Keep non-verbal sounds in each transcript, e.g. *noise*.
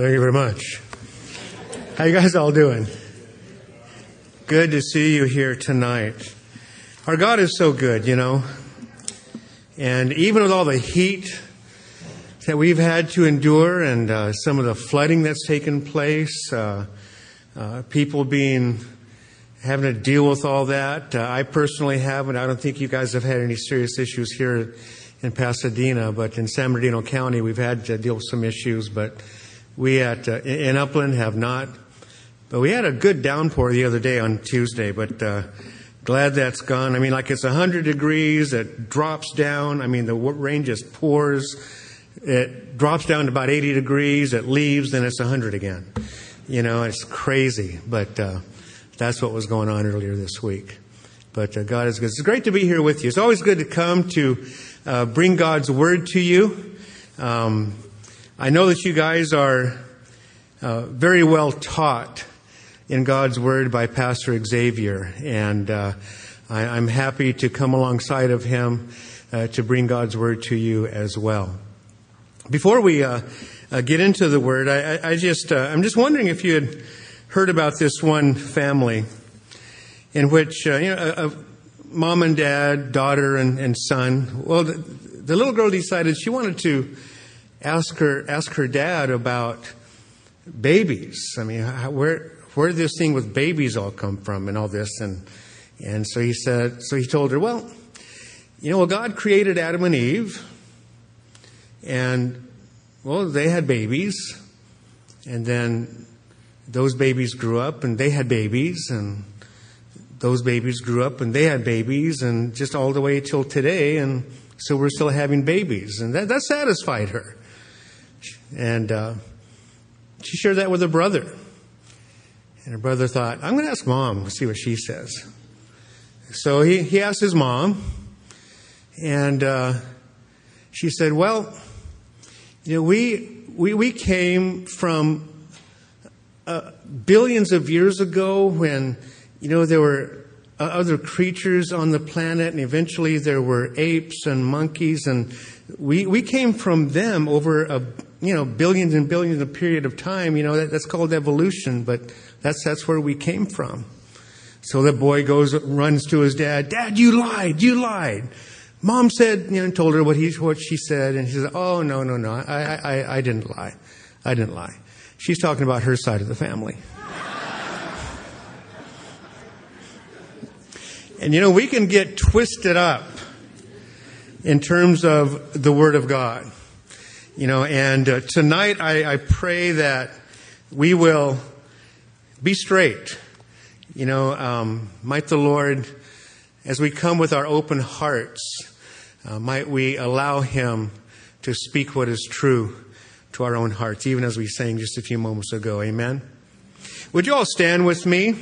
Thank you very much. How you guys all doing? Good to see you here tonight. Our God is so good, you know. And even with all the heat that we've had to endure and uh, some of the flooding that's taken place, uh, uh, people being having to deal with all that. Uh, I personally haven't. I don't think you guys have had any serious issues here in Pasadena, but in San Bernardino County, we've had to deal with some issues. But we at uh, in Upland have not. But we had a good downpour the other day on Tuesday. But uh, glad that's gone. I mean, like it's 100 degrees. It drops down. I mean, the rain just pours. It drops down to about 80 degrees. It leaves, then it's 100 again. You know, it's crazy. But uh, that's what was going on earlier this week. But uh, God is good. It's great to be here with you. It's always good to come to uh, bring God's word to you. Um, I know that you guys are uh, very well taught in God's word by Pastor Xavier, and uh, I, am happy to come alongside of him uh, to bring God's word to you as well. Before we uh, get into the word, I, I just I'm just wondering if you had heard about this one family in which you know a, a mom and dad, daughter and, and son. Well, the, the, little girl decided she wanted to ask her ask her dad about babies. I mean, how, where where did this thing with babies all come from and all this? And and so he said, so he told her, well, you know, well, God created Adam and Eve, and well, they had babies, and then those babies grew up and they had babies and those babies grew up and they had babies and just all the way till today and so we're still having babies and that, that satisfied her and uh, she shared that with her brother. And her brother thought i'm going to ask mom see what she says. So he, he asked his mom and uh, she said well you know we we, we came from uh, billions of years ago when you know, there were uh, other creatures on the planet, and eventually there were apes and monkeys, and we, we came from them over a you know billions and billions of period of time. You know that, that's called evolution, but that's that's where we came from. So the boy goes runs to his dad. Dad, you lied. You lied. Mom said, you know, told her what he what she said, and he said, "Oh no, no, no, I, I, I didn't lie. I didn't lie." She's talking about her side of the family. *laughs* And you know, we can get twisted up in terms of the Word of God. You know, and uh, tonight I, I pray that we will be straight. You know, um, might the Lord, as we come with our open hearts, uh, might we allow Him to speak what is true to our own hearts, even as we sang just a few moments ago. Amen. Would you all stand with me?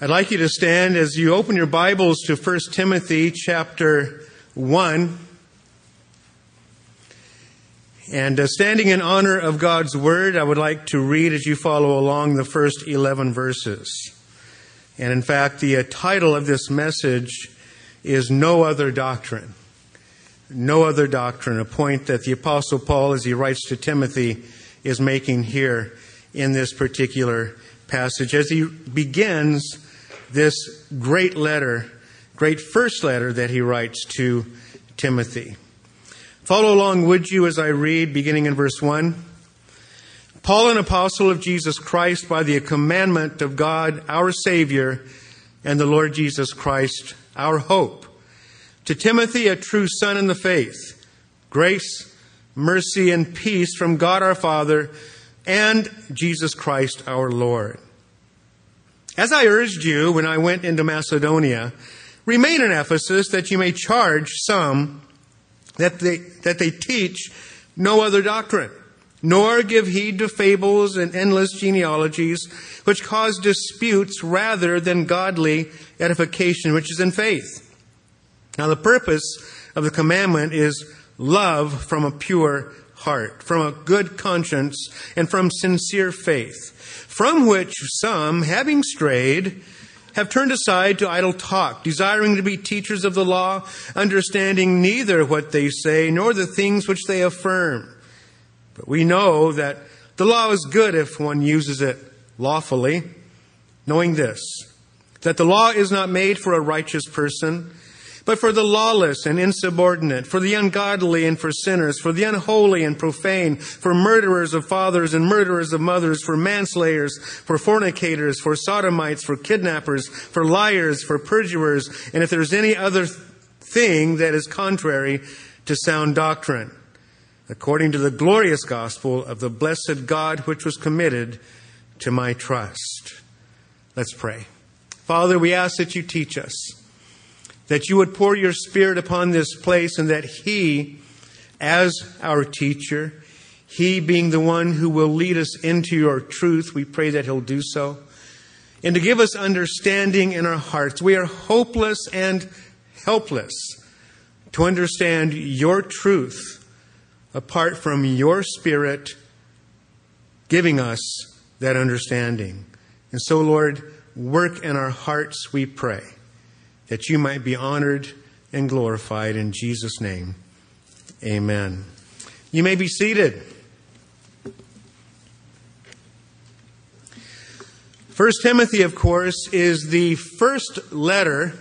I'd like you to stand as you open your Bibles to 1 Timothy chapter 1. And uh, standing in honor of God's Word, I would like to read as you follow along the first 11 verses. And in fact, the uh, title of this message is No Other Doctrine. No Other Doctrine, a point that the Apostle Paul, as he writes to Timothy, is making here in this particular passage as he begins this great letter, great first letter that he writes to Timothy. Follow along, would you, as I read, beginning in verse 1. Paul, an apostle of Jesus Christ, by the commandment of God, our Savior, and the Lord Jesus Christ, our hope. To Timothy, a true son in the faith, grace, mercy, and peace from God our Father and Jesus Christ our Lord. As I urged you when I went into Macedonia, remain in Ephesus that you may charge some that they, that they teach no other doctrine, nor give heed to fables and endless genealogies, which cause disputes rather than godly edification, which is in faith. Now the purpose of the commandment is love from a pure heart, from a good conscience, and from sincere faith from which some, having strayed, have turned aside to idle talk, desiring to be teachers of the law, understanding neither what they say nor the things which they affirm. But we know that the law is good if one uses it lawfully, knowing this, that the law is not made for a righteous person, but for the lawless and insubordinate, for the ungodly and for sinners, for the unholy and profane, for murderers of fathers and murderers of mothers, for manslayers, for fornicators, for sodomites, for kidnappers, for liars, for perjurers, and if there's any other thing that is contrary to sound doctrine, according to the glorious gospel of the blessed God which was committed to my trust. Let's pray. Father, we ask that you teach us that you would pour your Spirit upon this place and that He, as our teacher, He being the one who will lead us into your truth, we pray that He'll do so. And to give us understanding in our hearts. We are hopeless and helpless to understand your truth apart from your Spirit giving us that understanding. And so, Lord, work in our hearts, we pray that you might be honored and glorified in Jesus' name. Amen. You may be seated. First Timothy, of course, is the first letter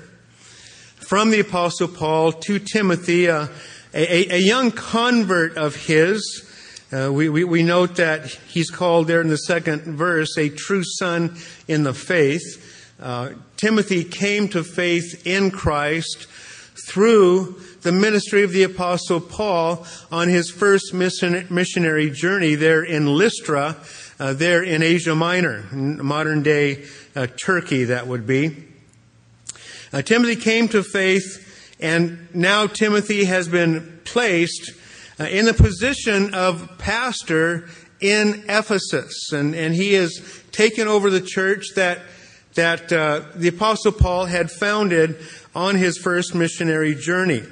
from the Apostle Paul to Timothy, a, a, young convert of his. Uh, we, we, we note that he's called there in the second verse a true son in the faith. Uh, Timothy came to faith in Christ through the ministry of the Apostle Paul on his first mission, missionary journey there in Lystra, uh, there in Asia Minor, modern day uh, Turkey, that would be. Uh, Timothy came to faith, and now Timothy has been placed uh, in the position of pastor in Ephesus, and, and he has taken over the church that that uh, the Apostle Paul had founded on his first missionary journey.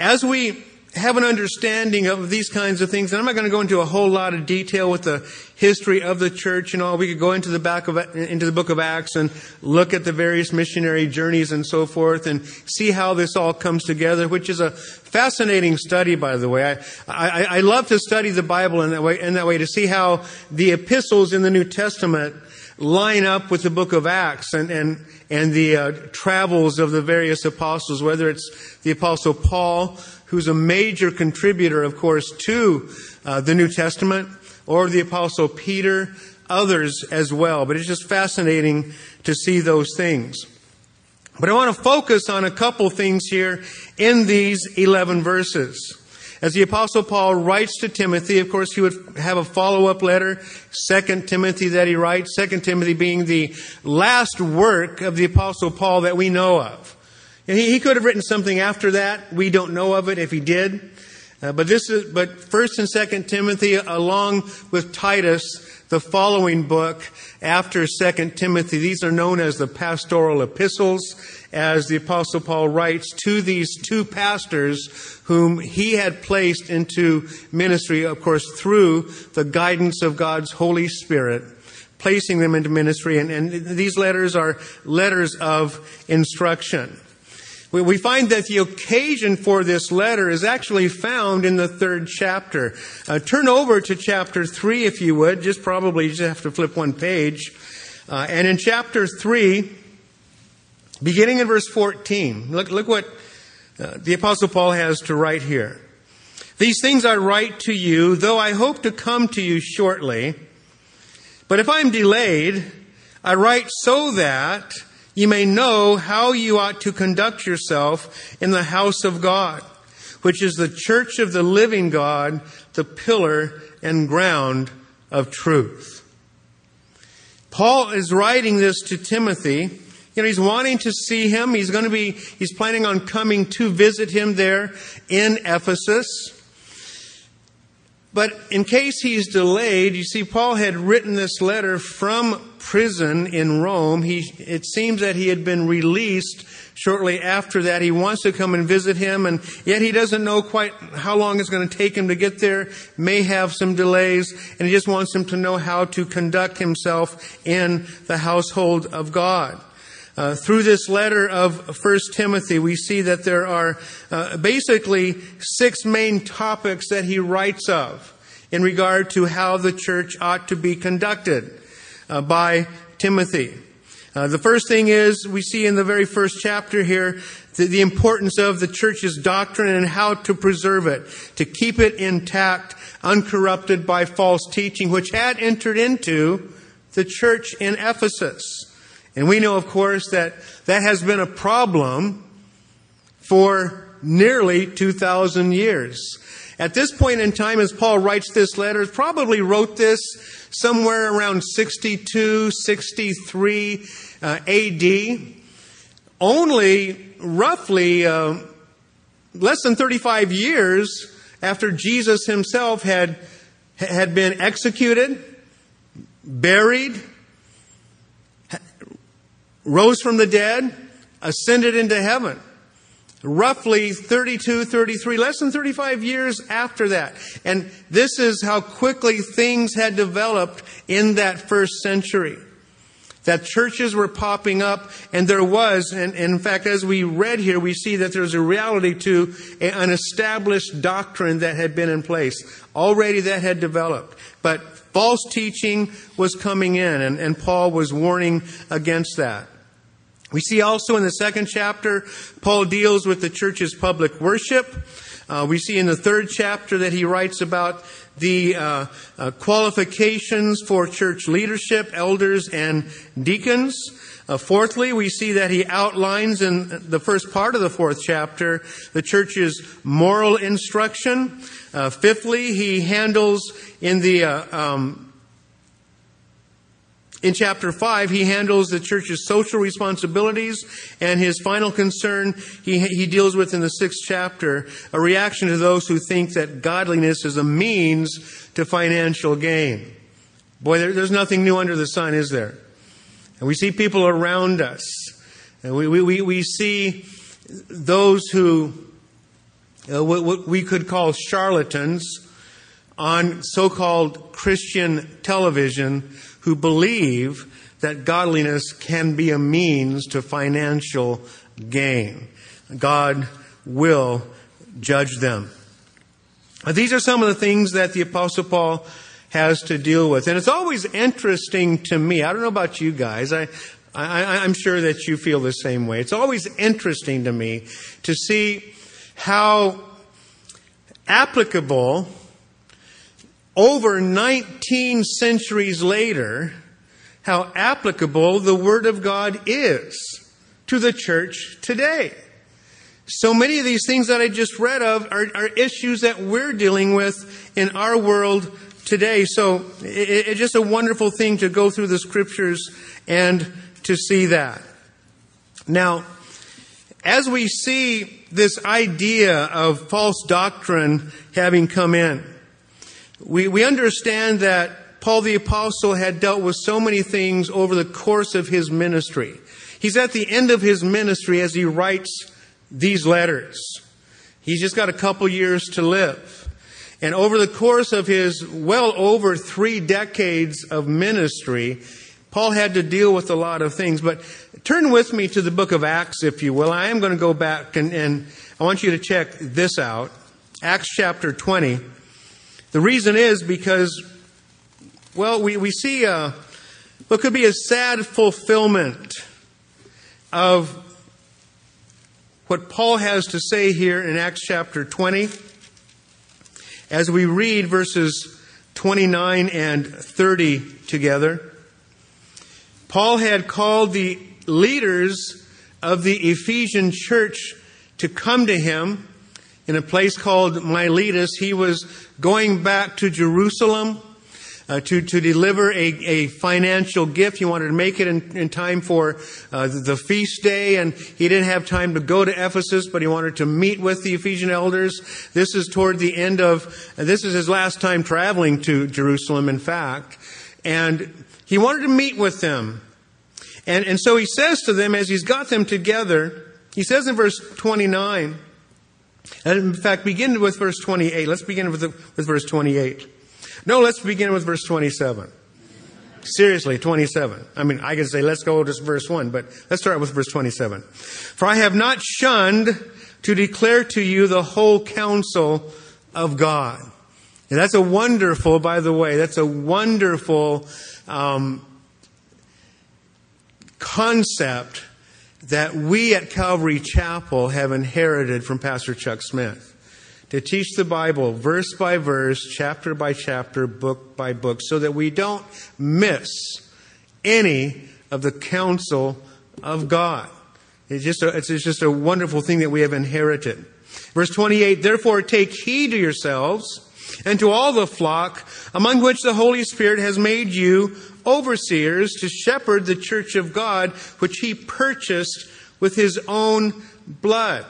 As we have an understanding of these kinds of things, and I'm not going to go into a whole lot of detail with the history of the church and all. We could go into the back of into the book of Acts and look at the various missionary journeys and so forth, and see how this all comes together, which is a fascinating study, by the way. I, I, I love to study the Bible in that way, in that way to see how the epistles in the New Testament line up with the book of Acts and, and, and the uh, travels of the various apostles, whether it's the apostle Paul, who's a major contributor, of course, to uh, the New Testament, or the apostle Peter, others as well. But it's just fascinating to see those things. But I want to focus on a couple things here in these 11 verses. As the apostle Paul writes to Timothy, of course, he would have a follow-up letter, Second Timothy that he writes, Second Timothy being the last work of the apostle Paul that we know of. He, he could have written something after that. We don't know of it if he did. Uh, but this is, but First and Second Timothy, along with Titus, the following book after Second Timothy, these are known as the pastoral epistles as the Apostle Paul writes to these two pastors whom he had placed into ministry, of course, through the guidance of God's Holy Spirit, placing them into ministry. And, and these letters are letters of instruction. We, find that the occasion for this letter is actually found in the third chapter. Uh, turn over to chapter 3 if you would. Just probably you just have to flip one page. Uh, and in chapter 3, Beginning in verse 14, look, look what uh, the Apostle Paul has to write here. These things I write to you, though I hope to come to you shortly. But if I am delayed, I write so that you may know how you ought to conduct yourself in the house of God, which is the church of the living God, the pillar and ground of truth. Paul is writing this to Timothy you know, he's wanting to see him. He's going to be, he's planning on coming to visit him there in Ephesus. But in case he's delayed, you see, Paul had written this letter from prison in Rome. He, it seems that he had been released shortly after that. He wants to come and visit him, and yet he doesn't know quite how long it's going to take him to get there. May have some delays, and he just wants him to know how to conduct himself in the household of God. Uh, through this letter of First Timothy, we see that there are uh, basically six main topics that he writes of in regard to how the church ought to be conducted uh, by Timothy. Uh, the first thing is we see in the very first chapter here the, the importance of the church's doctrine and how to preserve it, to keep it intact, uncorrupted by false teaching, which had entered into the church in Ephesus. And we know, of course, that that has been a problem for nearly 2,000 years. At this point in time, as Paul writes this letter, probably wrote this somewhere around 62, 63 uh, AD. Only roughly uh, less than 35 years after Jesus himself had, had been executed, buried, rose from the dead, ascended into heaven. Roughly 32, 33, less than 35 years after that. And this is how quickly things had developed in that first century. That churches were popping up, and there was, and, and in fact, as we read here, we see that there's a reality to an established doctrine that had been in place. Already that had developed. But false teaching was coming in, and, and Paul was warning against that. We see also in the second chapter, Paul deals with the church's public worship. Uh, we see in the third chapter that he writes about the uh, uh, qualifications for church leadership, elders, and deacons. Uh, fourthly, we see that he outlines in the first part of the fourth chapter the church's moral instruction. Uh, fifthly, he handles in the uh, um, in chapter 5, he handles the church's social responsibilities, and his final concern he, he deals with in the sixth chapter a reaction to those who think that godliness is a means to financial gain. Boy, there, there's nothing new under the sun, is there? And we see people around us, and we, we, we see those who uh, what we could call charlatans on so called Christian television who believe that godliness can be a means to financial gain. God will judge them. These are some of the things that the Apostle Paul has to deal with. And it's always interesting to me. I don't know about you guys. I, I, am sure that you feel the same way. It's always interesting to me to see how applicable over 19 centuries later, how applicable the Word of God is to the church today. So many of these things that I just read of are, are issues that we're dealing with in our world today. So it, it's just a wonderful thing to go through the scriptures and to see that. Now, as we see this idea of false doctrine having come in, we, we understand that Paul the Apostle had dealt with so many things over the course of his ministry. He's at the end of his ministry as he writes these letters. He's just got a couple years to live. And over the course of his well over three decades of ministry, Paul had to deal with a lot of things. But turn with me to the book of Acts, if you will. I am going to go back and, and I want you to check this out. Acts chapter 20. The reason is because, well, we, we see a, what could be a sad fulfillment of what Paul has to say here in Acts chapter 20 as we read verses 29 and 30 together. Paul had called the leaders of the Ephesian church to come to him in a place called Miletus. He was going back to Jerusalem uh, to, to deliver a, a financial gift. He wanted to make it in, in time for uh, the, feast day, and he didn't have time to go to Ephesus, but he wanted to meet with the Ephesian elders. This is toward the end of, this is his last time traveling to Jerusalem, in fact. And he wanted to meet with them. And, and so he says to them, as he's got them together, he says in verse 29, and in fact, begin with verse 28. Let's begin with, the, with verse 28. No, let's begin with verse 27. Seriously, 27. I mean, I could say let's go to verse 1, but let's start with verse 27. For I have not shunned to declare to you the whole counsel of God. And that's a wonderful, by the way, that's a wonderful um, concept that we at Calvary Chapel have inherited from Pastor Chuck Smith. To teach the Bible verse by verse, chapter by chapter, book by book, so that we don't miss any of the counsel of God. It's just a, it's just a wonderful thing that we have inherited. Verse 28, therefore take heed to yourselves and to all the flock among which the Holy Spirit has made you overseers to shepherd the church of God, which he purchased with his own blood.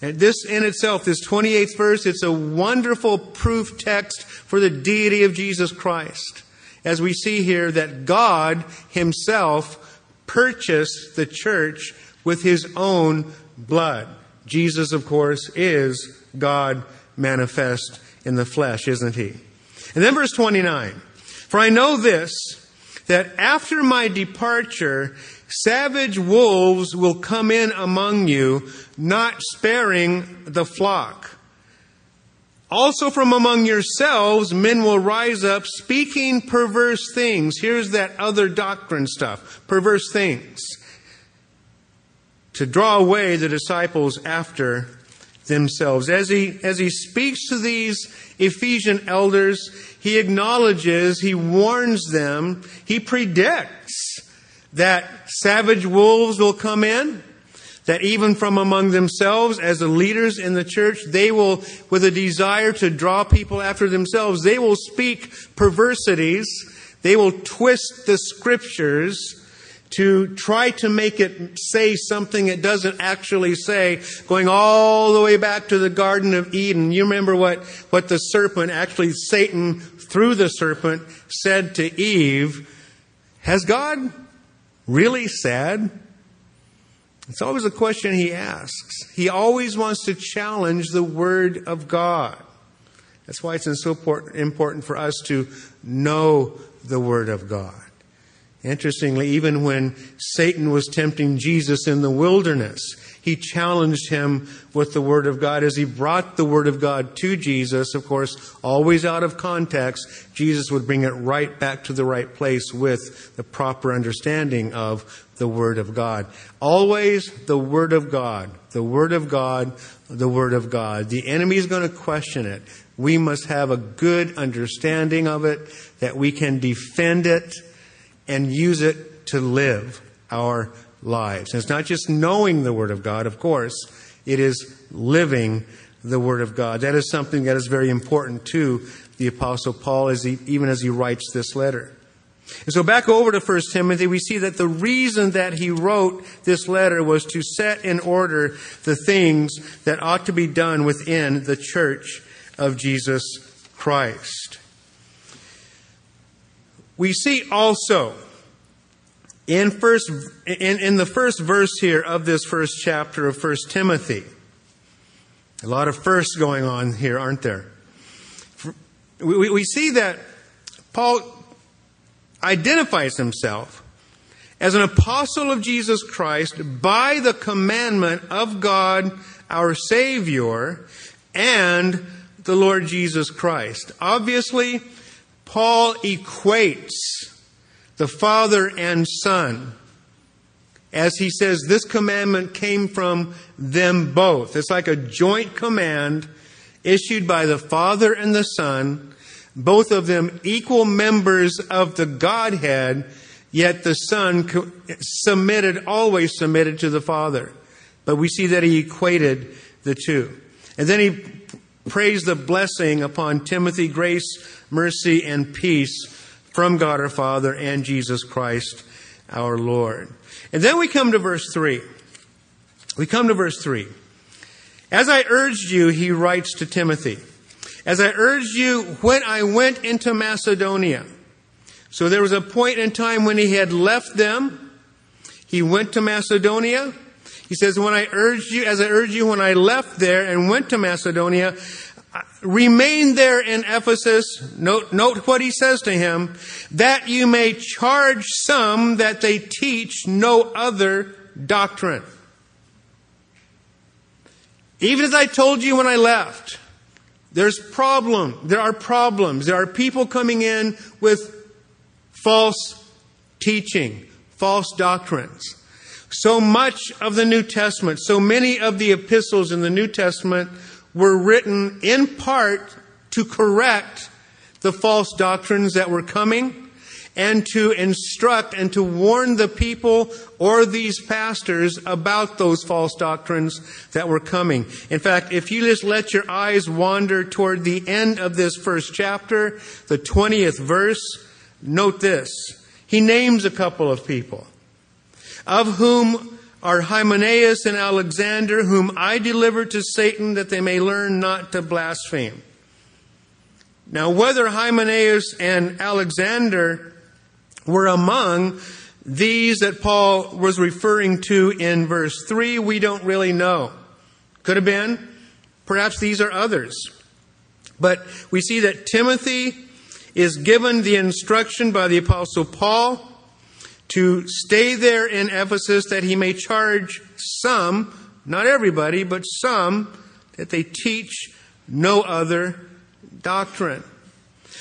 And this in itself, this 28th verse, it's a wonderful proof text for the deity of Jesus Christ. As we see here that God himself purchased the church with his own blood. Jesus, of course, is God manifest in the flesh, isn't he? And then verse 29. For I know this, that after my departure, savage wolves will come in among you, not sparing the flock. Also from among yourselves, men will rise up speaking perverse things. Here's that other doctrine stuff. Perverse things. To draw away the disciples after themselves. As he, as he speaks to these Ephesian elders, he acknowledges, he warns them, he predicts that savage wolves will come in, that even from among themselves, as the leaders in the church, they will, with a desire to draw people after themselves, they will speak perversities, they will twist the scriptures, to try to make it say something it doesn't actually say, going all the way back to the Garden of Eden. You remember what, what the serpent, actually Satan, through the serpent, said to Eve, Has God really said? It's always a question he asks. He always wants to challenge the Word of God. That's why it's so important for us to know the Word of God. Interestingly, even when Satan was tempting Jesus in the wilderness, he challenged him with the Word of God as he brought the Word of God to Jesus. Of course, always out of context, Jesus would bring it right back to the right place with the proper understanding of the Word of God. Always the Word of God. The Word of God. The Word of God. The enemy is going to question it. We must have a good understanding of it, that we can defend it and use it to live our lives. And it's not just knowing the Word of God, of course, it is living the Word of God. That is something that is very important to the Apostle Paul, as he, even as he writes this letter. And so back over to 1 Timothy, we see that the reason that he wrote this letter was to set in order the things that ought to be done within the church of Jesus Christ. We see also in first in, in the first verse here of this first chapter of First Timothy. A lot of firsts going on here, aren't there? We, we see that Paul identifies himself as an apostle of Jesus Christ by the commandment of God, our Savior, and the Lord Jesus Christ. Obviously, Paul equates the Father and Son as he says, this commandment came from them both. It's like a joint command issued by the Father and the Son, both of them equal members of the Godhead, yet the Son submitted, always submitted to the Father. But we see that he equated the two. And then he praised the blessing upon Timothy, grace, mercy, and peace from God our Father and Jesus Christ our Lord. And then we come to verse 3. We come to verse 3. As I urged you, he writes to Timothy, as I urged you when I went into Macedonia. So there was a point in time when he had left them. He went to Macedonia. He says, when I urged you, as I urged you when I left there and went to Macedonia, remain there in Ephesus. Note, note what he says to him, that you may charge some that they teach no other doctrine. Even as I told you when I left, there's problem. There are problems. There are people coming in with false teaching, false doctrines. So much of the New Testament, so many of the epistles in the New Testament were written in part to correct the false doctrines that were coming and to instruct and to warn the people or these pastors about those false doctrines that were coming. In fact, if you just let your eyes wander toward the end of this first chapter, the 20th verse, note this. He names a couple of people, of whom are Hymenaeus and Alexander, whom I delivered to Satan that they may learn not to blaspheme. Now, whether Hymenaeus and Alexander were among these that Paul was referring to in verse 3, we don't really know. Could have been. Perhaps these are others. But we see that Timothy is given the instruction by the Apostle Paul to stay there in Ephesus that he may charge some, not everybody, but some, that they teach no other doctrine.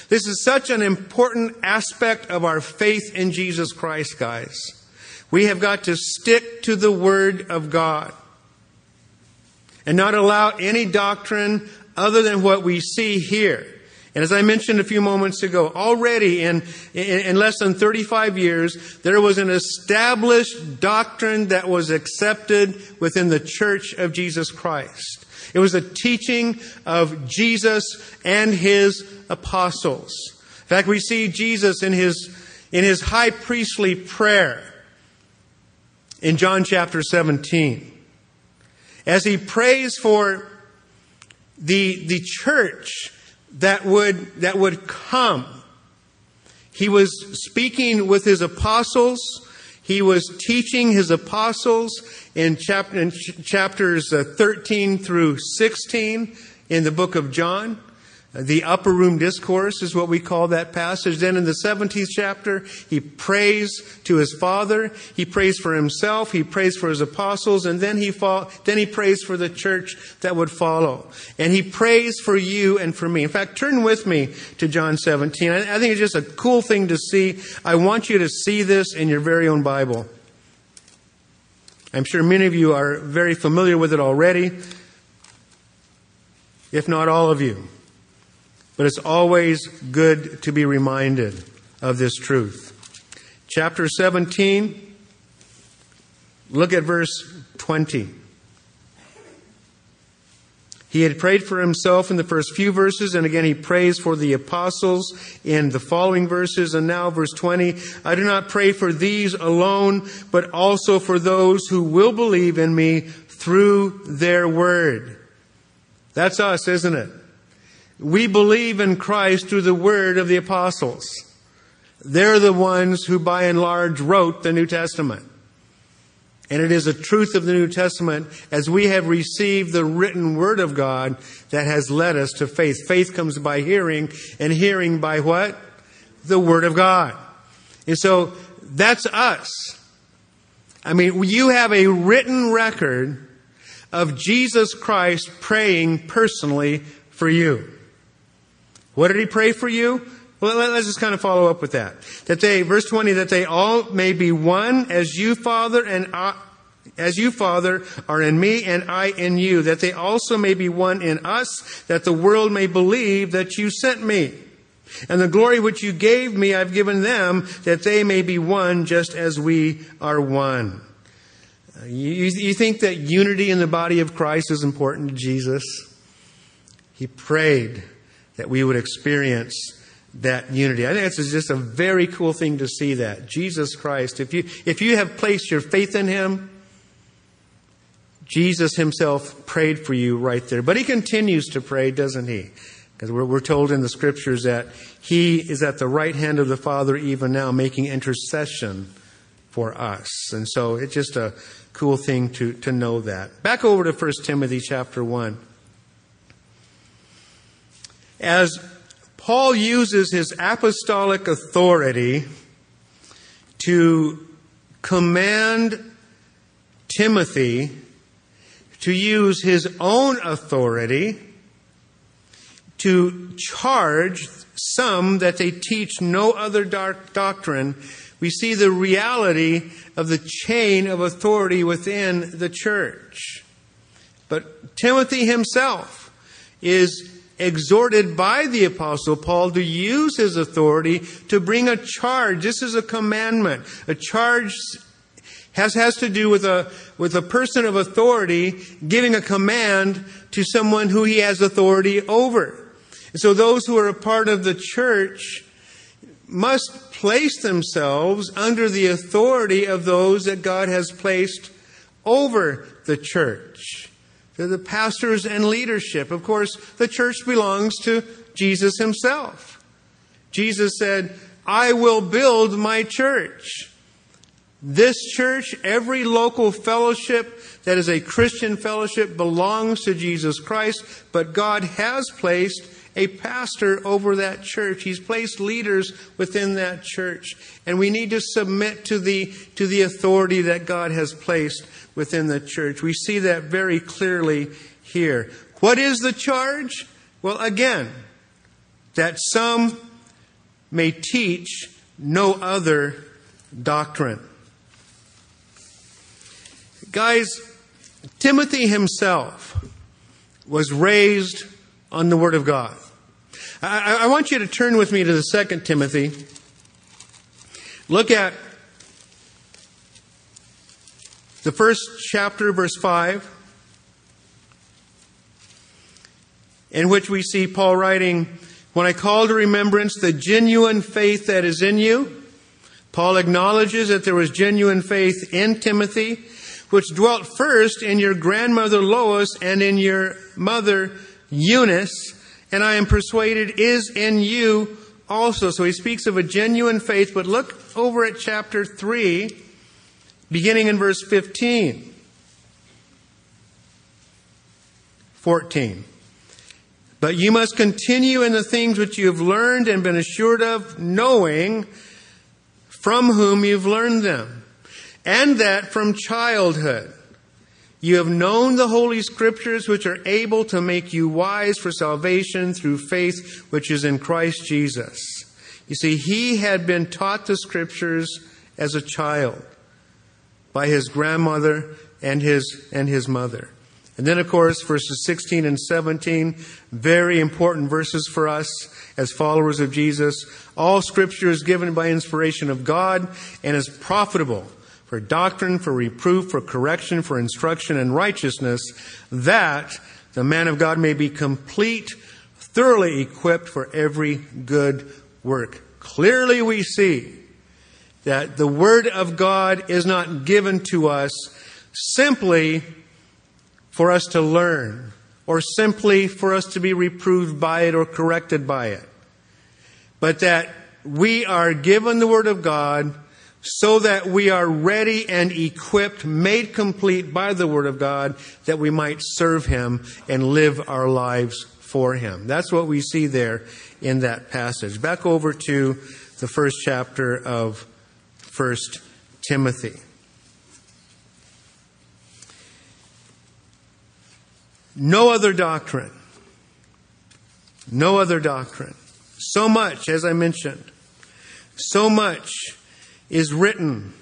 This is such an important aspect of our faith in Jesus Christ, guys. We have got to stick to the Word of God and not allow any doctrine other than what we see here. And as I mentioned a few moments ago, already in, in, less than 35 years, there was an established doctrine that was accepted within the Church of Jesus Christ. It was the teaching of Jesus and his apostles. In fact, we see Jesus in his, in his high priestly prayer in John chapter 17. As he prays for the, the church that would, that would come. He was speaking with his apostles. He was teaching his apostles in, chapter, in chapters uh, 13 through 16 in the book of John. The upper room discourse is what we call that passage. Then in the 17th chapter, he prays to his father. He prays for himself. He prays for his apostles. And then he, then he prays for the church that would follow. And he prays for you and for me. In fact, turn with me to John 17. I, I think it's just a cool thing to see. I want you to see this in your very own Bible. I'm sure many of you are very familiar with it already, if not all of you. But it's always good to be reminded of this truth. Chapter 17, look at verse 20. He had prayed for himself in the first few verses, and again he prays for the apostles in the following verses. And now, verse 20 I do not pray for these alone, but also for those who will believe in me through their word. That's us, isn't it? We believe in Christ through the word of the apostles. They're the ones who, by and large, wrote the New Testament. And it is a truth of the New Testament as we have received the written word of God that has led us to faith. Faith comes by hearing, and hearing by what? The word of God. And so that's us. I mean, you have a written record of Jesus Christ praying personally for you. What did he pray for you? Well, let's just kind of follow up with that. That they, verse 20, that they all may be one as you, Father, and I, as you, Father, are in me and I in you, that they also may be one in us, that the world may believe that you sent me. And the glory which you gave me, I've given them, that they may be one just as we are one. You, you think that unity in the body of Christ is important to Jesus? He prayed that we would experience that unity. I think it's just a very cool thing to see that. Jesus Christ, if you, if you have placed your faith in Him, Jesus Himself prayed for you right there. But He continues to pray, doesn't He? Because we're, we're told in the scriptures that He is at the right hand of the Father even now, making intercession for us. And so it's just a cool thing to, to know that. Back over to 1 Timothy chapter 1. As Paul uses his apostolic authority to command Timothy to use his own authority to charge some that they teach no other dark doctrine, we see the reality of the chain of authority within the church. But Timothy himself is exhorted by the apostle Paul to use his authority to bring a charge. This is a commandment. A charge has, has to do with a, with a person of authority giving a command to someone who he has authority over. So those who are a part of the church must place themselves under the authority of those that God has placed over the church. The pastors and leadership. Of course, the church belongs to Jesus himself. Jesus said, I will build my church. This church, every local fellowship that is a Christian fellowship belongs to Jesus Christ, but God has placed a pastor over that church. He's placed leaders within that church. And we need to submit to the, to the authority that God has placed within the church. We see that very clearly here. What is the charge? Well, again, that some may teach no other doctrine. Guys, Timothy himself was raised on the Word of God. I, I, want you to turn with me to the second Timothy. Look at the first chapter, verse 5, in which we see Paul writing, When I call to remembrance the genuine faith that is in you, Paul acknowledges that there was genuine faith in Timothy which dwelt first in your grandmother Lois and in your mother Eunice, and I am persuaded is in you also. So he speaks of a genuine faith, but look over at chapter 3, beginning in verse 15. 14. But you must continue in the things which you have learned and been assured of, knowing from whom you've learned them and that from childhood you have known the Holy Scriptures, which are able to make you wise for salvation through faith which is in Christ Jesus. You see, he had been taught the Scriptures as a child by his grandmother and his, and his mother. And then, of course, verses 16 and 17, very important verses for us as followers of Jesus. All Scripture is given by inspiration of God and is profitable for doctrine, for reproof, for correction, for instruction in righteousness, that the man of God may be complete, thoroughly equipped for every good work. Clearly we see that the Word of God is not given to us simply for us to learn or simply for us to be reproved by it or corrected by it, but that we are given the Word of God so that we are ready and equipped, made complete by the Word of God, that we might serve Him and live our lives for Him. That's what we see there in that passage. Back over to the first chapter of First Timothy. No other doctrine. No other doctrine. So much, as I mentioned, so much is written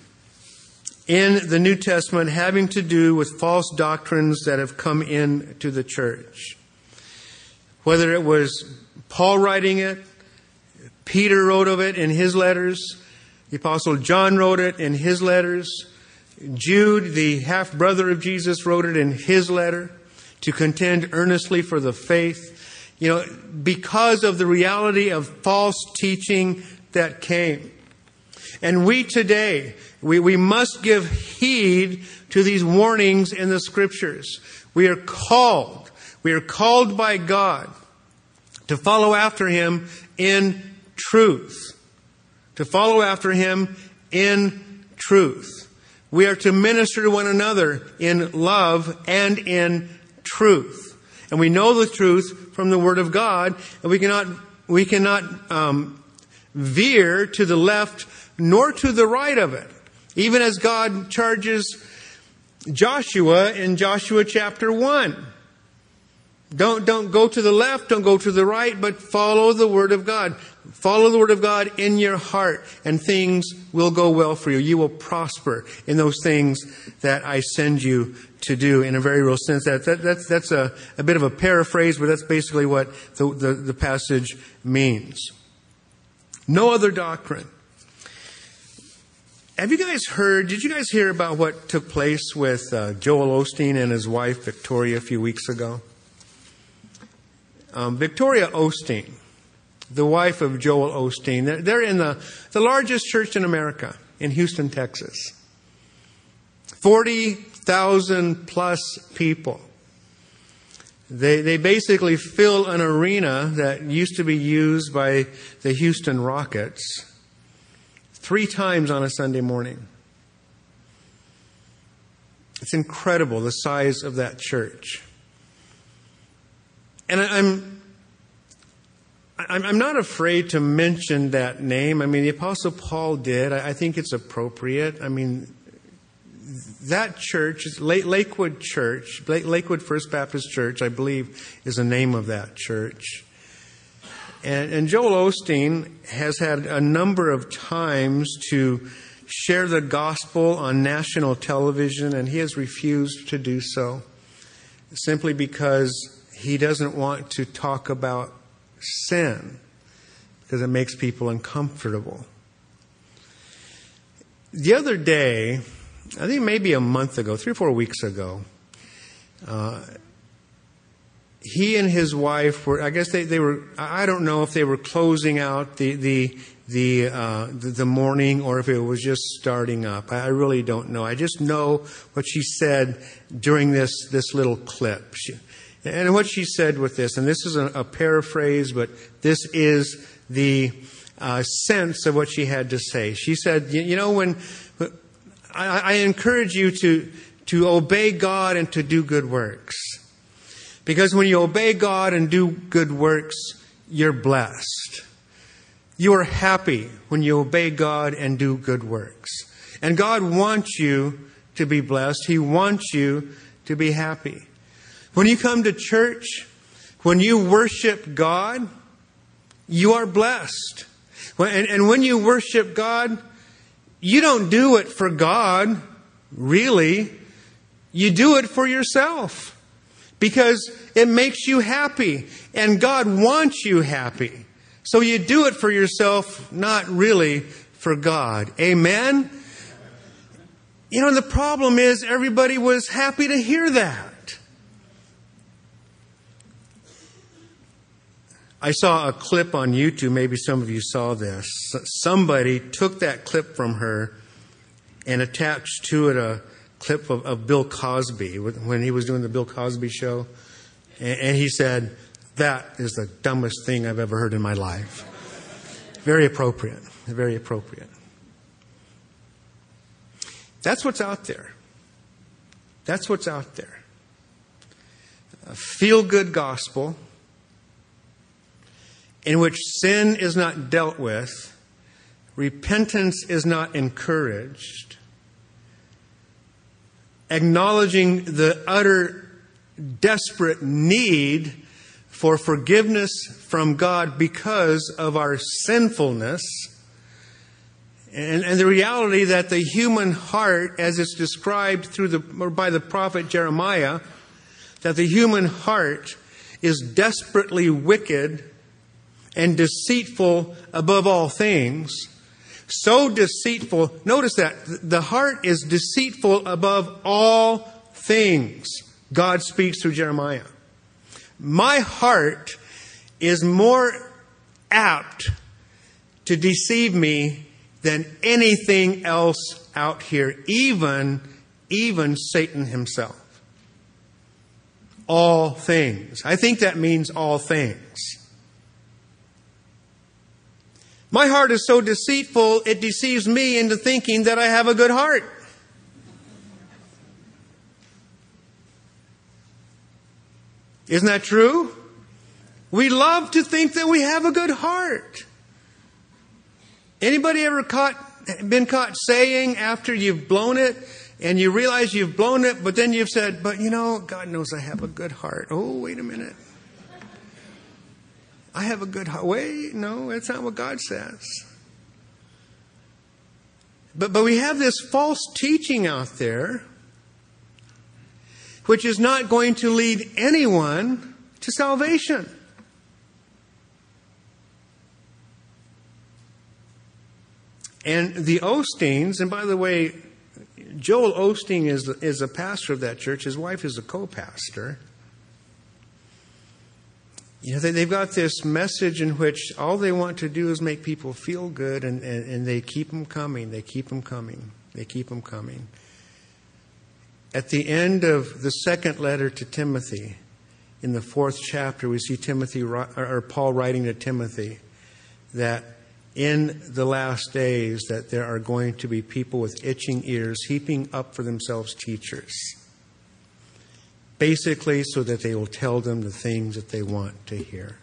in the New Testament having to do with false doctrines that have come into the church. Whether it was Paul writing it, Peter wrote of it in his letters, the Apostle John wrote it in his letters, Jude, the half brother of Jesus, wrote it in his letter to contend earnestly for the faith. You know, because of the reality of false teaching that came. And we today, we, we must give heed to these warnings in the scriptures. We are called, we are called by God to follow after Him in truth. To follow after Him in truth. We are to minister to one another in love and in truth. And we know the truth from the Word of God, and we cannot, we cannot um, veer to the left nor to the right of it. Even as God charges Joshua in Joshua chapter 1. Don't, don't go to the left, don't go to the right, but follow the Word of God. Follow the Word of God in your heart, and things will go well for you. You will prosper in those things that I send you to do in a very real sense. That, that, that's, that's a, a bit of a paraphrase, but that's basically what the, the, the passage means. No other doctrine. Have you guys heard, did you guys hear about what took place with uh, Joel Osteen and his wife Victoria a few weeks ago? Um, Victoria Osteen, the wife of Joel Osteen, they're in the, the largest church in America, in Houston, Texas. 40,000 plus people. They, they basically fill an arena that used to be used by the Houston Rockets three times on a Sunday morning. It's incredible the size of that church. And I'm, I'm not afraid to mention that name. I mean, the Apostle Paul did. I think it's appropriate. I mean, that church, Lakewood Church, Lakewood First Baptist Church, I believe, is the name of that church. And, and Joel Osteen has had a number of times to share the gospel on national television, and he has refused to do so simply because he doesn't want to talk about sin because it makes people uncomfortable. The other day, I think maybe a month ago, three or four weeks ago, uh, he and his wife were, I guess they, they were, I don't know if they were closing out the, the, the, uh, the, the morning or if it was just starting up. I really don't know. I just know what she said during this, this little clip. She, and what she said with this, and this is a, a paraphrase, but this is the uh, sense of what she had to say. She said, You, you know, when I, I encourage you to, to obey God and to do good works. Because when you obey God and do good works, you're blessed. You are happy when you obey God and do good works. And God wants you to be blessed. He wants you to be happy. When you come to church, when you worship God, you are blessed. And, and when you worship God, you don't do it for God, really. You do it for yourself because it makes you happy and God wants you happy. So you do it for yourself, not really for God. Amen? You know, the problem is everybody was happy to hear that. I saw a clip on YouTube, maybe some of you saw this. Somebody took that clip from her and attached to it a clip of, of Bill Cosby when he was doing the Bill Cosby show. And, and he said, That is the dumbest thing I've ever heard in my life. Very appropriate. Very appropriate. That's what's out there. That's what's out there. A feel good gospel in which sin is not dealt with, repentance is not encouraged, acknowledging the utter desperate need for forgiveness from God because of our sinfulness. And, and, the reality that the human heart, as it's described through the, by the prophet Jeremiah, that the human heart is desperately wicked and deceitful above all things. So deceitful. Notice that. The heart is deceitful above all things. God speaks through Jeremiah. My heart is more apt to deceive me than anything else out here, even, even Satan himself. All things. I think that means all things. My heart is so deceitful, it deceives me into thinking that I have a good heart. Isn't that true? We love to think that we have a good heart. Anybody ever caught, been caught saying after you've blown it and you realize you've blown it, but then you've said, but you know, God knows I have a good heart. Oh, wait a minute. I have a good heart. Wait, no, that's not what God says. But, but we have this false teaching out there, which is not going to lead anyone to salvation. And the Osteens, and by the way, Joel Osteen is, is a pastor of that church. His wife is a co pastor. You know, they, they've got this message in which all they want to do is make people feel good, and, and, and they keep them coming. They keep them coming. They keep them coming. At the end of the second letter to Timothy, in the fourth chapter, we see Timothy or Paul writing to Timothy that in the last days that there are going to be people with itching ears heaping up for themselves teachers basically so that they will tell them the things that they want to hear.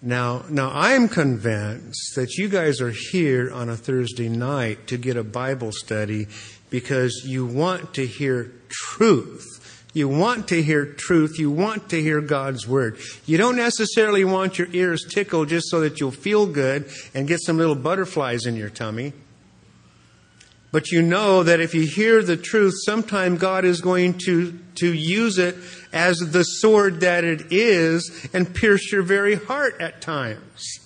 Now, now I'm convinced that you guys are here on a Thursday night to get a Bible study because you want to hear truth. You want to hear truth. You want to hear God's word. You don't necessarily want your ears tickled just so that you'll feel good and get some little butterflies in your tummy. But you know that if you hear the truth, sometime God is going to, to use it as the sword that it is and pierce your very heart at times.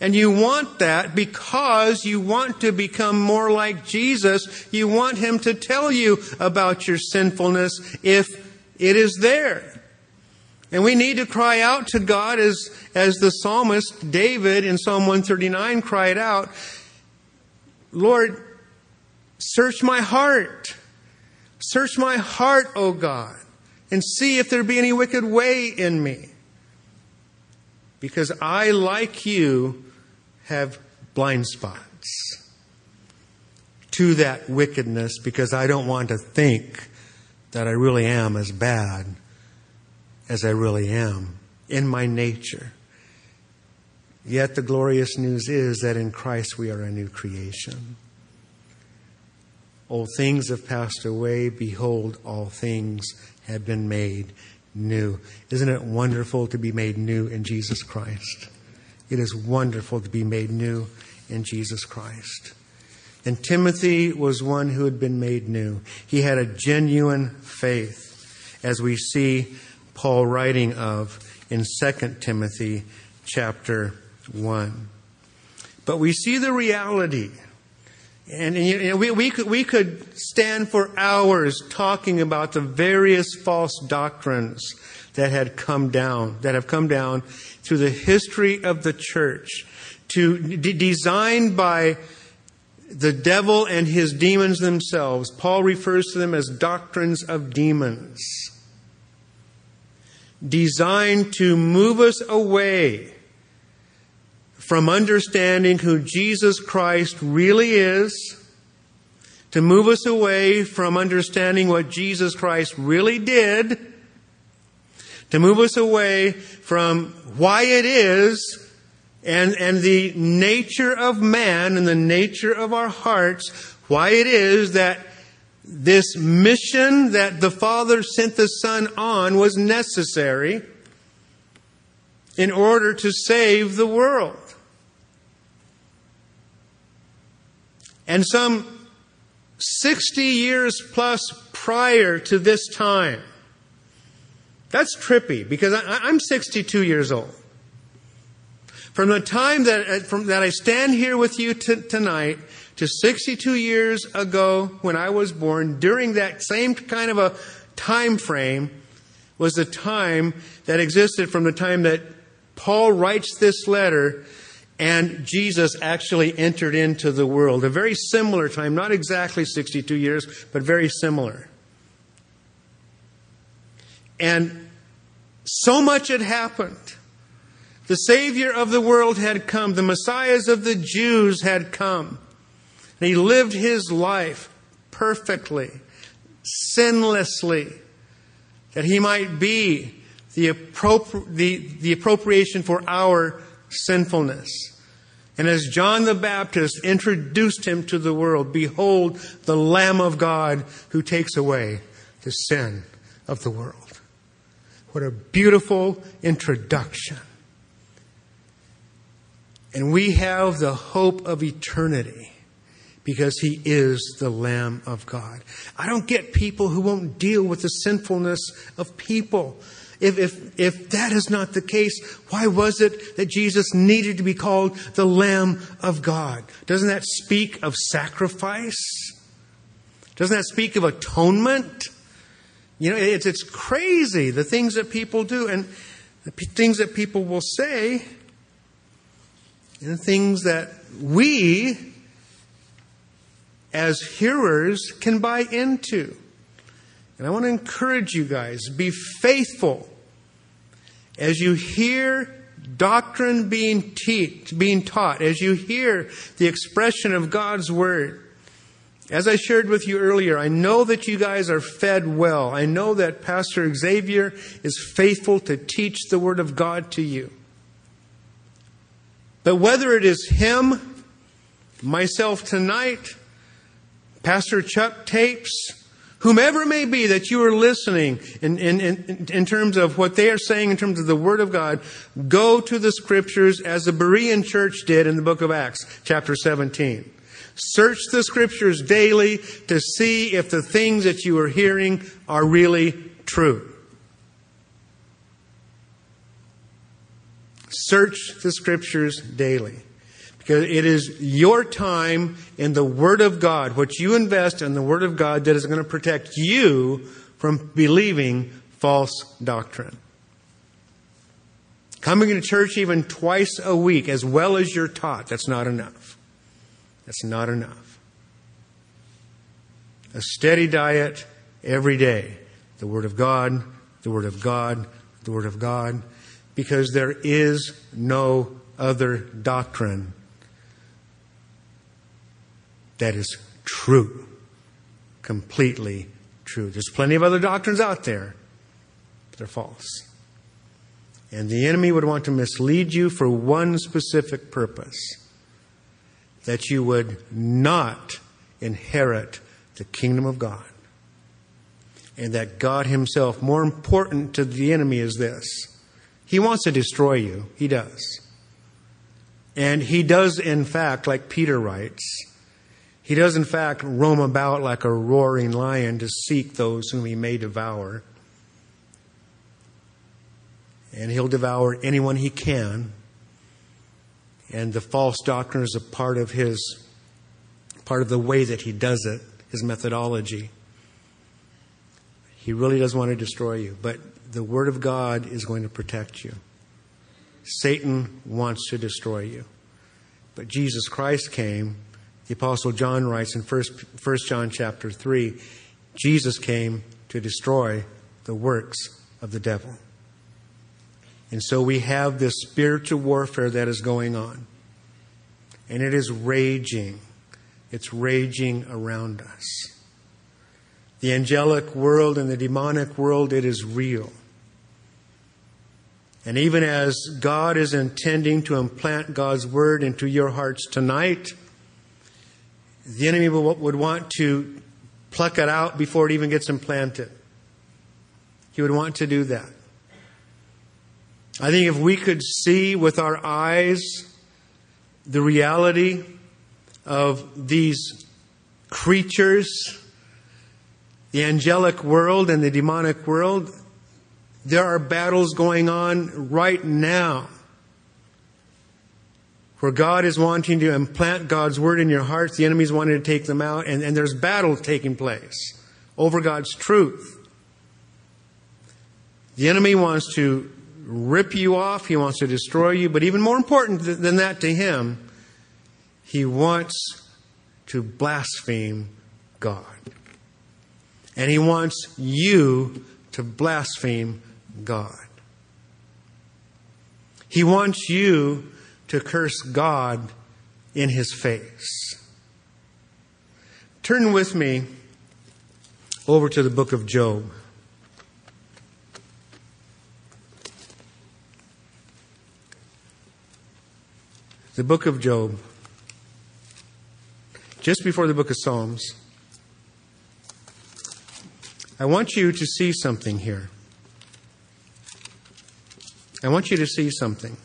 And you want that because you want to become more like Jesus. You want Him to tell you about your sinfulness if it is there. And we need to cry out to God as, as the psalmist David in Psalm 139 cried out, Lord, Search my heart. Search my heart, O God, and see if there be any wicked way in me. Because I, like you, have blind spots to that wickedness because I don't want to think that I really am as bad as I really am in my nature. Yet the glorious news is that in Christ we are a new creation. Old things have passed away. Behold, all things have been made new. Isn't it wonderful to be made new in Jesus Christ? It is wonderful to be made new in Jesus Christ. And Timothy was one who had been made new. He had a genuine faith, as we see Paul writing of in 2 Timothy chapter 1. But we see the reality and, and you know, we, we, could, we could stand for hours talking about the various false doctrines that had come down, that have come down through the history of the church, to designed by the devil and his demons themselves. Paul refers to them as doctrines of demons, designed to move us away from understanding who Jesus Christ really is, to move us away from understanding what Jesus Christ really did, to move us away from why it is and, and the nature of man and the nature of our hearts, why it is that this mission that the Father sent the Son on was necessary in order to save the world. And some 60 years plus prior to this time, that's trippy because I, am 62 years old. From the time that, uh, from, that I stand here with you t- tonight to 62 years ago when I was born, during that same kind of a time frame, was the time that existed from the time that Paul writes this letter and Jesus actually entered into the world. A very similar time, not exactly 62 years, but very similar. And so much had happened. The Savior of the world had come. The Messiahs of the Jews had come. And he lived his life perfectly, sinlessly, that he might be the, appropri- the, the appropriation for our sinfulness. And as John the Baptist introduced him to the world, behold the Lamb of God who takes away the sin of the world. What a beautiful introduction. And we have the hope of eternity because he is the Lamb of God. I don't get people who won't deal with the sinfulness of people. If, if, if that is not the case, why was it that Jesus needed to be called the Lamb of God? Doesn't that speak of sacrifice? Doesn't that speak of atonement? You know, it's, it's crazy the things that people do and the things that people will say and the things that we as hearers can buy into. And I want to encourage you guys be faithful as you hear doctrine being, te- being taught, as you hear the expression of God's Word. As I shared with you earlier, I know that you guys are fed well. I know that Pastor Xavier is faithful to teach the Word of God to you. But whether it is him, myself tonight, Pastor Chuck tapes, whomever it may be that you are listening in, in, in, in, terms of what they are saying in terms of the Word of God, go to the Scriptures as the Berean church did in the book of Acts, chapter 17. Search the Scriptures daily to see if the things that you are hearing are really true. Search the Scriptures daily. Because it is your time in the Word of God, what you invest in the Word of God, that is going to protect you from believing false doctrine. Coming to church even twice a week, as well as you're taught, that's not enough. That's not enough. A steady diet every day. The Word of God, the Word of God, the Word of God, because there is no other doctrine that is true. Completely true. There's plenty of other doctrines out there, but they're false. And the enemy would want to mislead you for one specific purpose that you would not inherit the kingdom of God. And that God Himself, more important to the enemy, is this He wants to destroy you. He does. And He does, in fact, like Peter writes, he does, in fact, roam about like a roaring lion to seek those whom he may devour. And he'll devour anyone he can. And the false doctrine is a part of his, part of the way that he does it, his methodology. He really does want to destroy you, but the Word of God is going to protect you. Satan wants to destroy you. But Jesus Christ came the Apostle John writes in 1 John chapter 3 Jesus came to destroy the works of the devil. And so we have this spiritual warfare that is going on. And it is raging. It's raging around us. The angelic world and the demonic world, it is real. And even as God is intending to implant God's word into your hearts tonight, the enemy would want to pluck it out before it even gets implanted. He would want to do that. I think if we could see with our eyes the reality of these creatures, the angelic world and the demonic world, there are battles going on right now where God is wanting to implant God's word in your hearts, the enemy is wanting to take them out, and, and there's battle taking place over God's truth. The enemy wants to rip you off, he wants to destroy you, but even more important than that to him, he wants to blaspheme God. And he wants you to blaspheme God. He wants you to curse God in his face. Turn with me over to the book of Job. The book of Job, just before the book of Psalms. I want you to see something here. I want you to see something.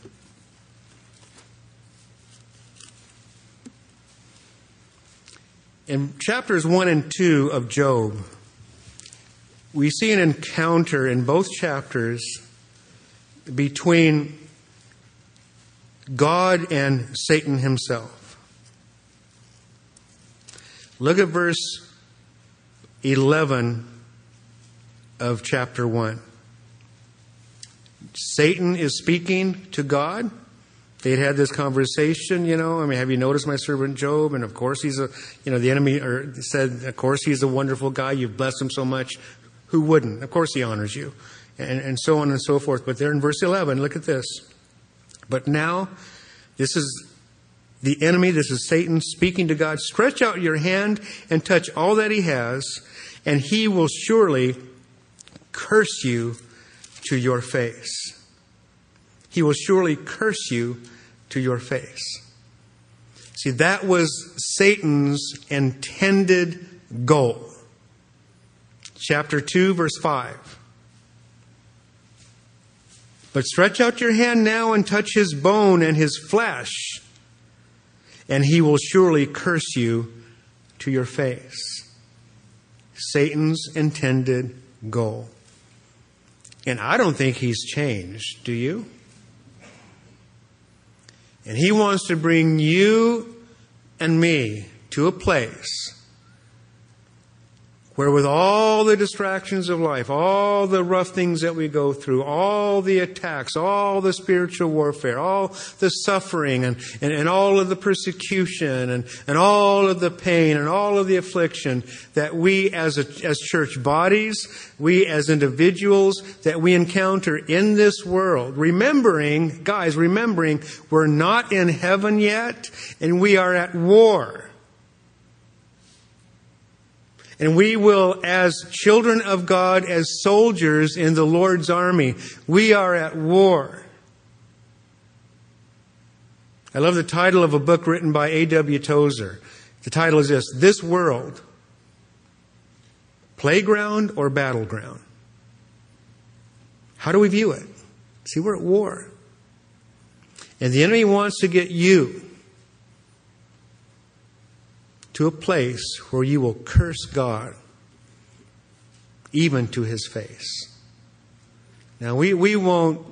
In chapters 1 and 2 of Job, we see an encounter in both chapters between God and Satan himself. Look at verse 11 of chapter 1. Satan is speaking to God. They'd had this conversation, you know. I mean, have you noticed my servant Job? And of course, he's a, you know, the enemy or said, of course, he's a wonderful guy. You've blessed him so much. Who wouldn't? Of course, he honors you. And, and so on and so forth. But there in verse 11, look at this. But now, this is the enemy, this is Satan speaking to God. Stretch out your hand and touch all that he has, and he will surely curse you to your face. He will surely curse you to your face. See, that was Satan's intended goal. Chapter 2, verse 5. But stretch out your hand now and touch his bone and his flesh, and he will surely curse you to your face. Satan's intended goal. And I don't think he's changed, do you? And he wants to bring you and me to a place where with all the distractions of life, all the rough things that we go through, all the attacks, all the spiritual warfare, all the suffering and, and, and all of the persecution and, and all of the pain and all of the affliction that we as, a, as church bodies, we as individuals that we encounter in this world, remembering, guys, remembering we're not in heaven yet and we are at war. And we will, as children of God, as soldiers in the Lord's army, we are at war. I love the title of a book written by A.W. Tozer. The title is this This World, Playground or Battleground? How do we view it? See, we're at war. And the enemy wants to get you to a place where you will curse God even to his face. Now, we, we won't,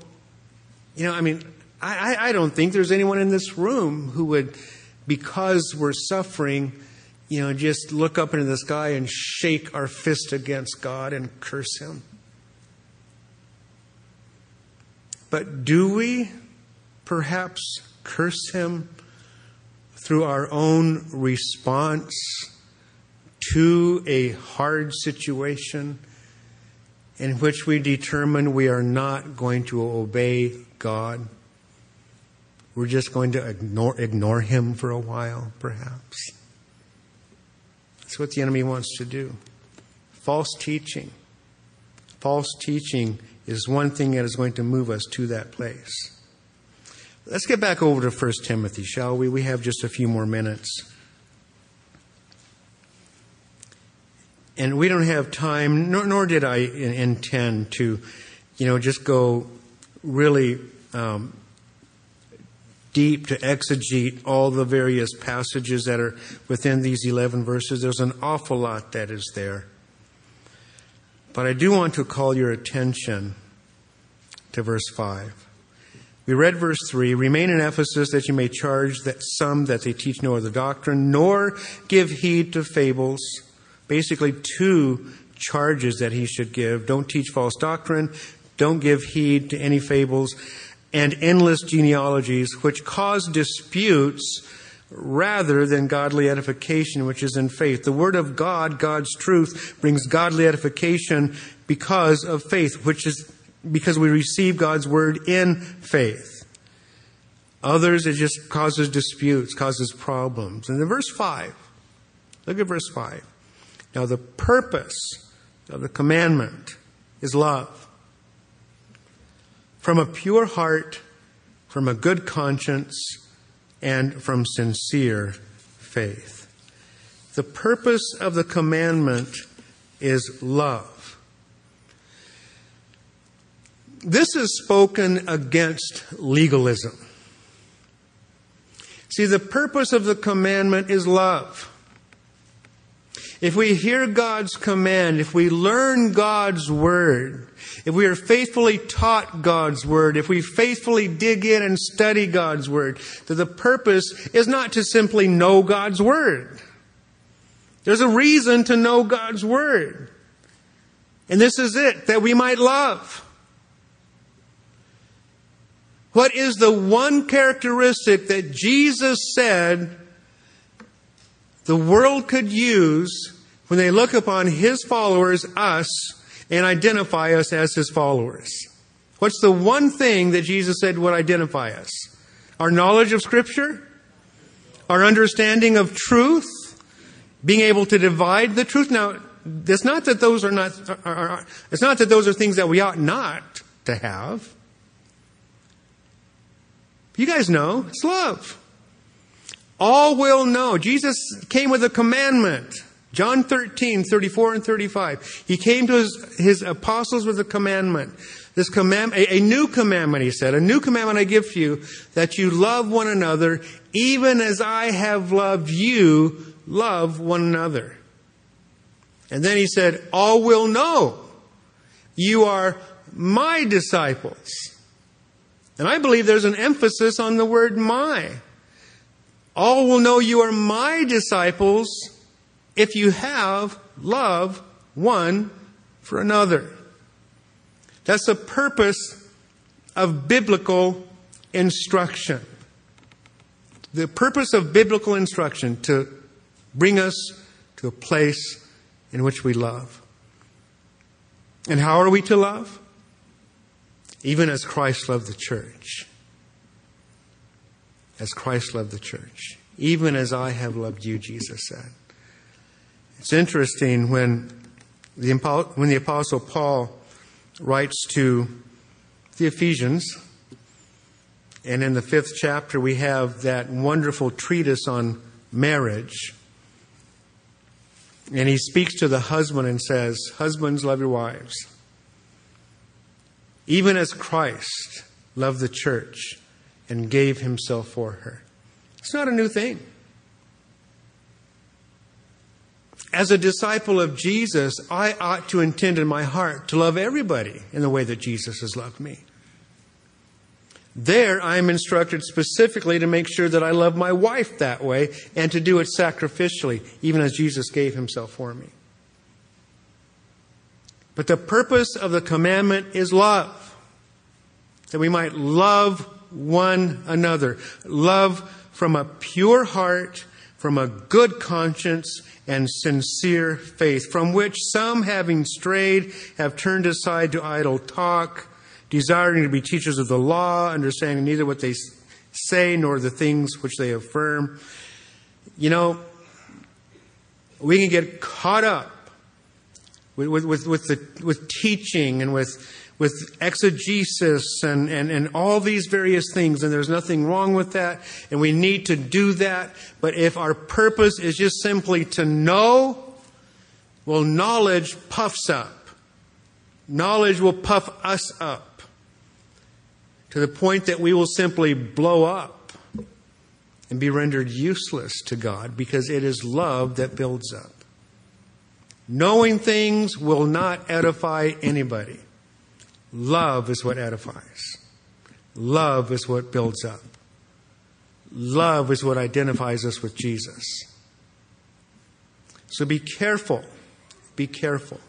you know, I mean, I, I don't think there's anyone in this room who would, because we're suffering, you know, just look up into the sky and shake our fist against God and curse him. But do we perhaps curse him through our own response to a hard situation in which we determine we are not going to obey God. We're just going to ignore, ignore Him for a while, perhaps. That's what the enemy wants to do. False teaching. False teaching is one thing that is going to move us to that place. Let's get back over to 1 Timothy, shall we? We have just a few more minutes. And we don't have time, nor, nor did I intend to, you know, just go really um, deep to exegete all the various passages that are within these 11 verses. There's an awful lot that is there. But I do want to call your attention to verse 5. We read verse 3 Remain in Ephesus that you may charge that some that they teach no other doctrine, nor give heed to fables. Basically, two charges that he should give. Don't teach false doctrine, don't give heed to any fables, and endless genealogies, which cause disputes rather than godly edification, which is in faith. The Word of God, God's truth, brings godly edification because of faith, which is because we receive God's word in faith. Others, it just causes disputes, causes problems. And in verse 5, look at verse 5. Now, the purpose of the commandment is love. From a pure heart, from a good conscience, and from sincere faith. The purpose of the commandment is love. This is spoken against legalism. See, the purpose of the commandment is love. If we hear God's command, if we learn God's word, if we are faithfully taught God's word, if we faithfully dig in and study God's word, that the purpose is not to simply know God's word. There's a reason to know God's word. And this is it, that we might love. What is the one characteristic that Jesus said the world could use when they look upon his followers, us, and identify us as his followers. What's the one thing that Jesus said would identify us? Our knowledge of Scripture? Our understanding of truth? Being able to divide the truth? Now, it's not that those are not, are, are, it's not that those are things that we ought not to have. You guys know, it's love. All will know. Jesus came with a commandment. John 13, 34 and 35. He came to his, his apostles with a commandment. This command, a, a new commandment, he said, a new commandment I give to you, that you love one another, even as I have loved you, love one another. And then he said, all will know you are my disciples. And I believe there's an emphasis on the word my. All will know you are my disciples if you have love one for another. That's the purpose of biblical instruction. The purpose of biblical instruction to bring us to a place in which we love. And how are we to love? Even as Christ loved the church as Christ loved the church. Even as I have loved you, Jesus said. It's interesting when the, when the Apostle Paul writes to the Ephesians, and in the fifth chapter, we have that wonderful treatise on marriage. And he speaks to the husband and says, Husbands, love your wives. Even as Christ loved the church and gave himself for her. It's not a new thing. As a disciple of Jesus, I ought to intend in my heart to love everybody in the way that Jesus has loved me. There, I am instructed specifically to make sure that I love my wife that way and to do it sacrificially, even as Jesus gave himself for me. But the purpose of the commandment is love, that we might love one another. Love from a pure heart, from a good conscience, and sincere faith, from which some, having strayed, have turned aside to idle talk, desiring to be teachers of the law, understanding neither what they say nor the things which they affirm. You know, we can get caught up with, with, with, the, with teaching and with with exegesis and, and, and all these various things, and there's nothing wrong with that, and we need to do that. But if our purpose is just simply to know, well, knowledge puffs up. Knowledge will puff us up to the point that we will simply blow up and be rendered useless to God because it is love that builds up. Knowing things will not edify anybody. Love is what edifies. Love is what builds up. Love is what identifies us with Jesus. So be careful. Be careful.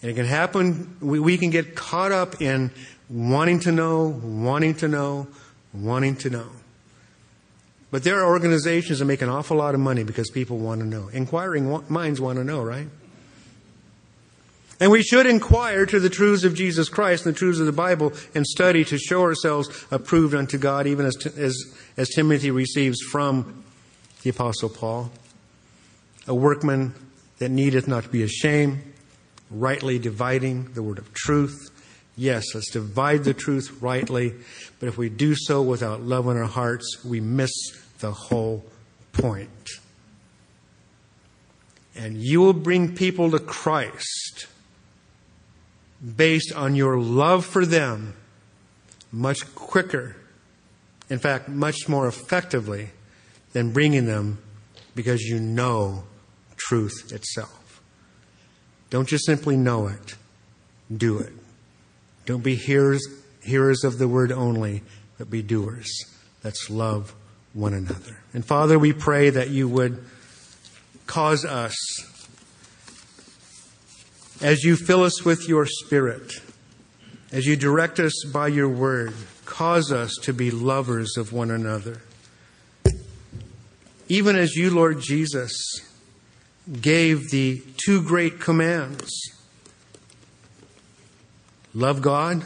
And it can happen, we, we can get caught up in wanting to know, wanting to know, wanting to know. But there are organizations that make an awful lot of money because people want to know. Inquiring minds want to know, right? And we should inquire to the truths of Jesus Christ and the truths of the Bible and study to show ourselves approved unto God, even as, as, as Timothy receives from the Apostle Paul. A workman that needeth not to be ashamed, rightly dividing the word of truth, Yes, let's divide the truth rightly, but if we do so without love in our hearts, we miss the whole point. And you will bring people to Christ based on your love for them much quicker, in fact, much more effectively than bringing them because you know truth itself. Don't just simply know it, do it. Don't be hearers, hearers of the word only, but be doers. Let's love one another. And Father, we pray that you would cause us, as you fill us with your Spirit, as you direct us by your word, cause us to be lovers of one another. Even as you, Lord Jesus, gave the two great commands love God,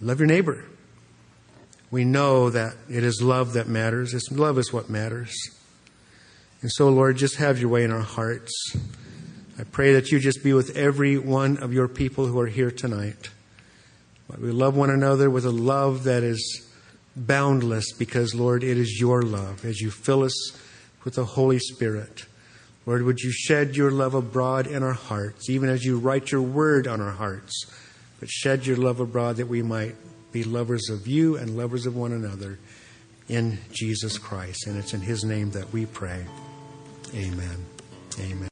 love your neighbor. We know that it is love that matters. It's love is what matters. And so, Lord, just have your way in our hearts. I pray that you just be with every one of your people who are here tonight. We love one another with a love that is boundless because, Lord, it is your love as you fill us with the Holy Spirit. Lord, would you shed your love abroad in our hearts, even as you write your word on our hearts, but shed your love abroad that we might be lovers of you and lovers of one another in Jesus Christ. And it's in his name that we pray. Amen. Amen.